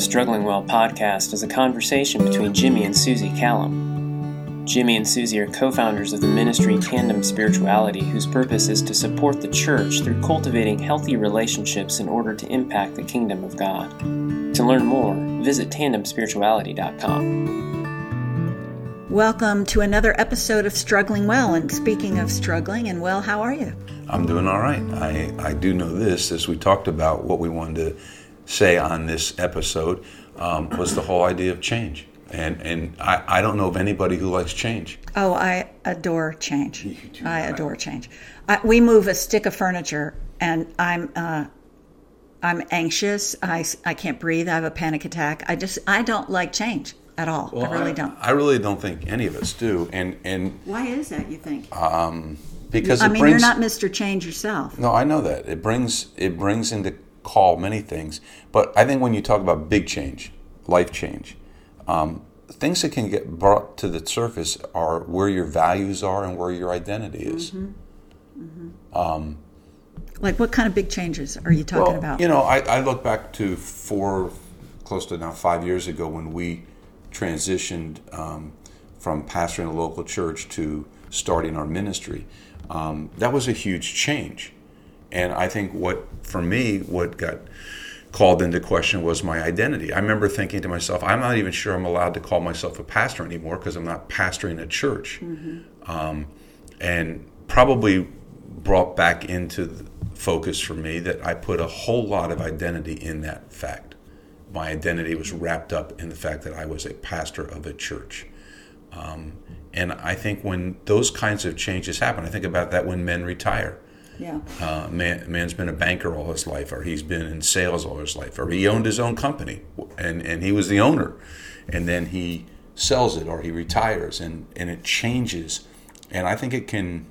the Struggling Well podcast is a conversation between Jimmy and Suzi Callum. Jimmy and Suzi are co founders of the ministry Tandem Spirituality, whose purpose is to support the church through cultivating healthy relationships in order to impact the kingdom of God. To learn more, visit tandemspirituality.com. Welcome to another episode of Struggling Well. And speaking of struggling and well, how are you? I'm doing all right. I, I do know this, as we talked about what we wanted to say on this episode, um, was the whole idea of change. And, and I, I don't know of anybody who likes change. Oh, I adore change. I adore change. I, we move a stick of furniture, and I'm uh, I'm anxious. I, I can't breathe. I have a panic attack. I just I don't like change at all. Well, I really don't. I really don't think any of us do. And and Why is that? You think? um, because I it mean, brings you're not Mr. Change yourself. No, I know that. It brings it brings into call many things. But I think when you talk about big change, life change, um, things that can get brought to the surface are where your values are and where your identity is. Like, what kind of big changes are you talking well, about? you know, I, I look back to four, close to now five years ago when we transitioned um, from pastoring a local church to starting our ministry. Um, that was a huge change. And I think what, for me, what got called into question was my identity. I remember thinking to myself, I'm not even sure I'm allowed to call myself a pastor anymore because I'm not pastoring a church. Um, and probably brought back into the focus for me that I put a whole lot of identity in that fact. My identity was wrapped up in the fact that I was a pastor of a church. Um, and I think when those kinds of changes happen, I think about that when men retire. Yeah. Uh, man, man's been a banker all his life, or he's been in sales all his life, or he owned his own company, and, and he was the owner, and then he sells it or he retires, and, and it changes, and I think it can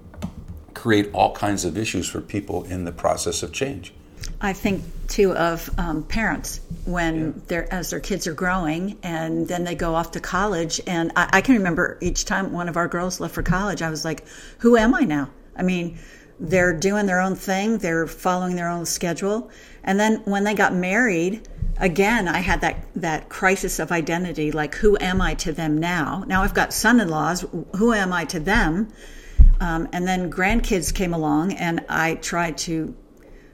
create all kinds of issues for people in the process of change. I think too of um, parents when they're as their kids are growing and then they go off to college. And I, I can remember each time one of our girls left for college, I was like, "Who am I now?" I mean, they're doing their own thing, they're following their own schedule, and then when they got married. Again, I had that, that crisis of identity like, who am I to them now? Now I've got son in laws, who am I to them? Um, and then grandkids came along, and I tried to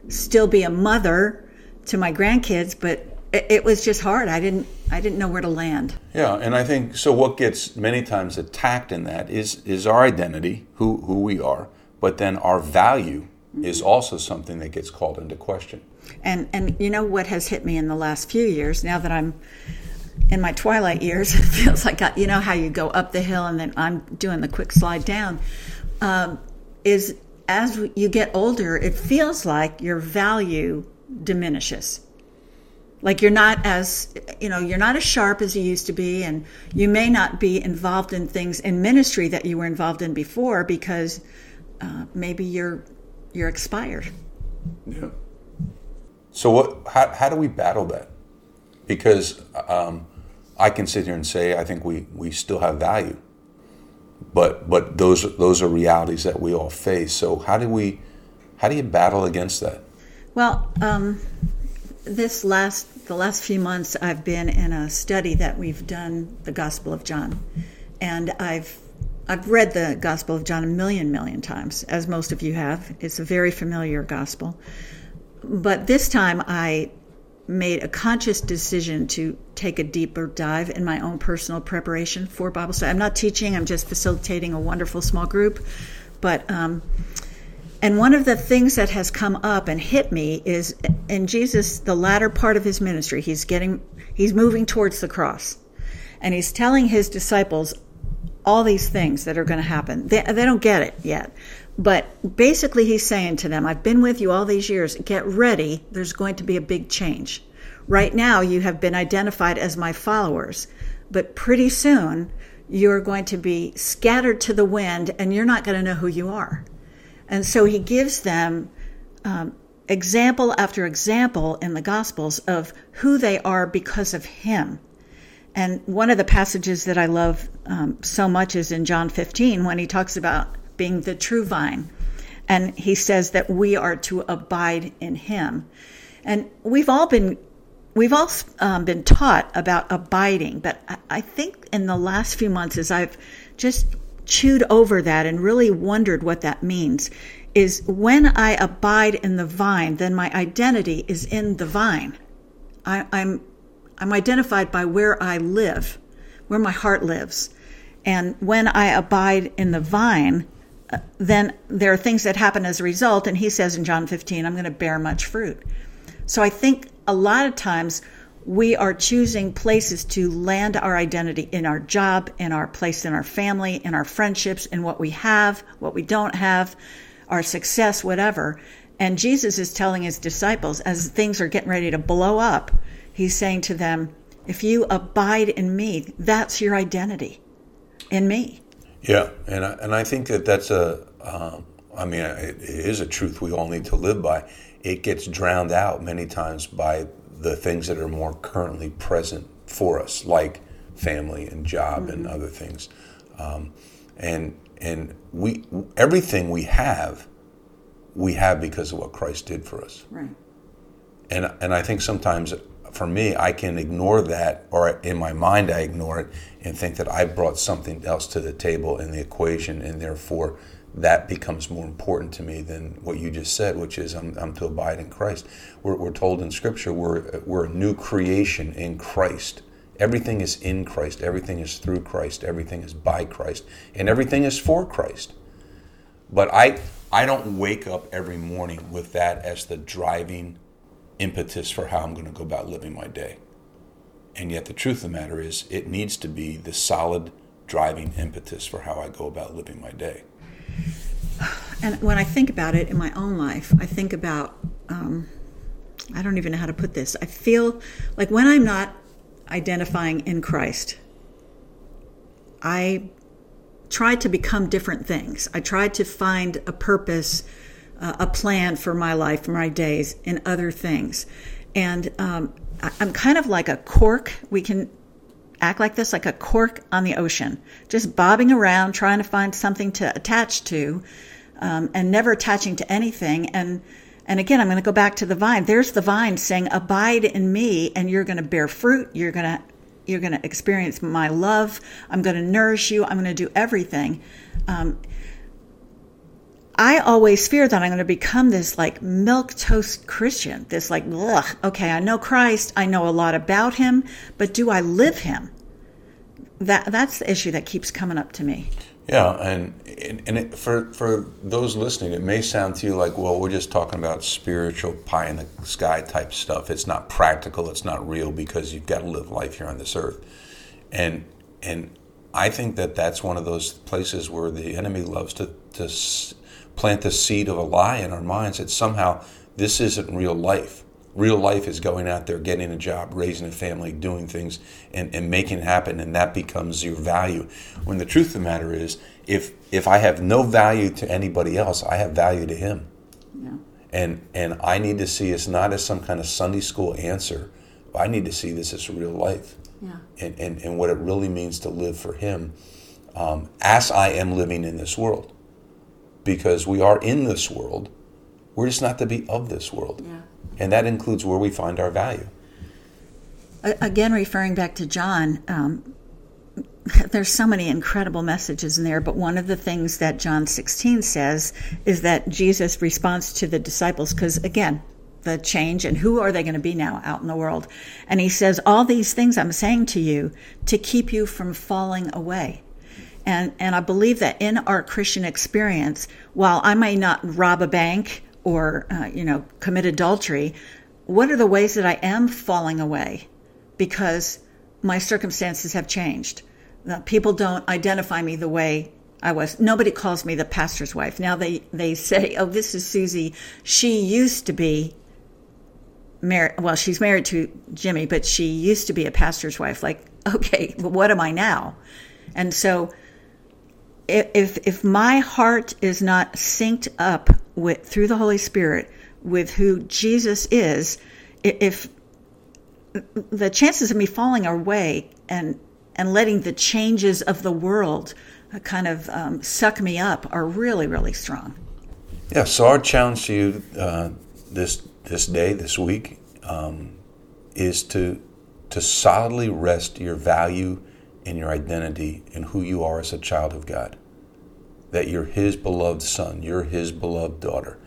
still be a mother to my grandkids, but it, it was just hard. I didn't I didn't know where to land. Yeah, and I think so. What gets many times attacked in that is is our identity, who who we are, but then our value is also something that gets called into question. And and you know what has hit me in the last few years, now that I'm in my twilight years, it feels like I, you know how you go up the hill and then I'm doing the quick slide down. Um, is as you get older, it feels like your value diminishes. Like you're not as you know you're not as sharp as you used to be, and you may not be involved in things in ministry that you were involved in before because uh, maybe you're you're expired. Yeah. So what? How, how do we battle that? Because um, I can sit here and say I think we, we still have value, but but those those are realities that we all face. So how do we how do you battle against that? Well, um, this last the last few months, I've been in a study that we've done the Gospel of John, and I've I've read the Gospel of John a million million times, as most of you have. It's a very familiar gospel, but this time I made a conscious decision to take a deeper dive in my own personal preparation for Bible study. I'm not teaching; I'm just facilitating a wonderful small group, but. Um, and one of the things that has come up and hit me is in Jesus, the latter part of his ministry, he's getting, he's moving towards the cross. And he's telling his disciples all these things that are going to happen. They, they don't get it yet. But basically, he's saying to them, I've been with you all these years. Get ready. There's going to be a big change. Right now, you have been identified as my followers. But pretty soon, you're going to be scattered to the wind and you're not going to know who you are. And so he gives them um, example after example in the Gospels of who they are because of him. And one of the passages that I love um, so much is in John 15 when he talks about being the true vine. And he says that we are to abide in him. And we've all been we've all um, been taught about abiding, but I, I think in the last few months, as I've just chewed over that and really wondered what that means, is when I abide in the vine, then my identity is in the vine. I, I'm I'm identified by where I live, where my heart lives. And when I abide in the vine, uh, then there are things that happen as a result. And he says in John 15, I'm going to bear much fruit. So I think a lot of times we are choosing places to land our identity in our job, in our place in our family, in our friendships, in what we have, what we don't have, our success, whatever. And Jesus is telling his disciples as things are getting ready to blow up, he's saying to them, if you abide in me, that's your identity in me. Yeah, and I, and I think that that's a, uh, I mean, it is a truth we all need to live by. It gets drowned out many times by the things that are more currently present for us, like family and job mm-hmm. and other things. Um, and and we everything we have, we have because of what Christ did for us. Right. And and I think sometimes for me, I can ignore that, or in my mind, I ignore it and think that I brought something else to the table in the equation, and therefore that becomes more important to me than what you just said, which is I'm, I'm to abide in Christ. We're, we're told in Scripture we're, we're a new creation in Christ. Everything is in Christ, everything is through Christ, everything is by Christ, and everything is for Christ. But I, I don't wake up every morning with that as the driving impetus for how I'm going to go about living my day. And yet, the truth of the matter is, it needs to be the solid driving impetus for how I go about living my day. And when I think about it in my own life, I think about, um, I don't even know how to put this. I feel like when I'm not identifying in Christ, I try to become different things. I try to find a purpose, uh, a plan for my life, my days and other things. And um, I'm kind of like a cork. We can act like this, like a cork on the ocean, just bobbing around, trying to find something to attach to, um, and never attaching to anything. And and again, I'm going to go back to the vine. There's the vine saying, "Abide in me, and you're going to bear fruit. You're going to you're going to experience my love. I'm going to nourish you. I'm going to do everything." Um, I always fear that I'm going to become this like milk toast Christian, this like, ugh, okay, I know Christ, I know a lot about him, but do I live him? That that's the issue that keeps coming up to me. Yeah, and and it, for for those listening, it may sound to you like, well, we're just talking about spiritual pie in the sky type stuff. It's not practical. It's not real because you've got to live life here on this earth, and and I think that that's one of those places where the enemy loves to to plant the seed of a lie in our minds that somehow this isn't real life. Real life is going out there, getting a job, raising a family, doing things, and, and making it happen, and that becomes your value. When the truth of the matter is, if if I have no value to anybody else, I have value to Him. Yeah. And and I need to see it's not as some kind of Sunday school answer. I need to see this as real life. Yeah. And, and, and what it really means to live for Him um, as I am living in this world because we are in this world. We're just not to be of this world. Yeah. And that includes where we find our value. Again, referring back to John, um, there's so many incredible messages in there, but one of the things that John 16 says is that Jesus responds to the disciples, because again, the change and who are they going to be now out in the world? And he says, All these things I'm saying to you to keep you from falling away. And, and I believe that in our Christian experience, while I may not rob a bank or, uh, you know, commit adultery, what are the ways that I am falling away? Because my circumstances have changed. people don't identify me the way I was. Nobody calls me the pastor's wife. Now they, they say, oh, this is Suzi. She used to be married. Well, she's married to Jimmy, but she used to be a pastor's wife. Like, okay, well, what am I now? And so if if my heart is not synced up with through the Holy Spirit with who Jesus is, if the chances of me falling away and and letting the changes of the world kind of um, suck me up are really really strong. Yeah. So our challenge to you uh, this this day this week um, is to to solidly rest your value and your identity and who you are as a child of God. That you're His beloved son, you're His beloved daughter,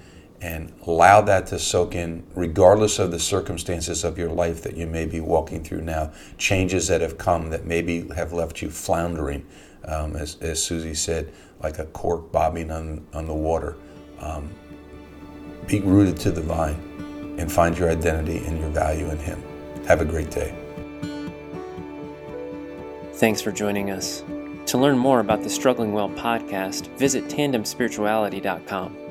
and allow that to soak in, regardless of the circumstances of your life that you may be walking through now. Changes that have come that maybe have left you floundering, um, as, as Suzi said, like a cork bobbing on, on the water. Um, be rooted to the vine and find your identity and your value in Him. Have a great day. Thanks for joining us. To learn more about the Struggling Well podcast, visit tandemspirituality.com.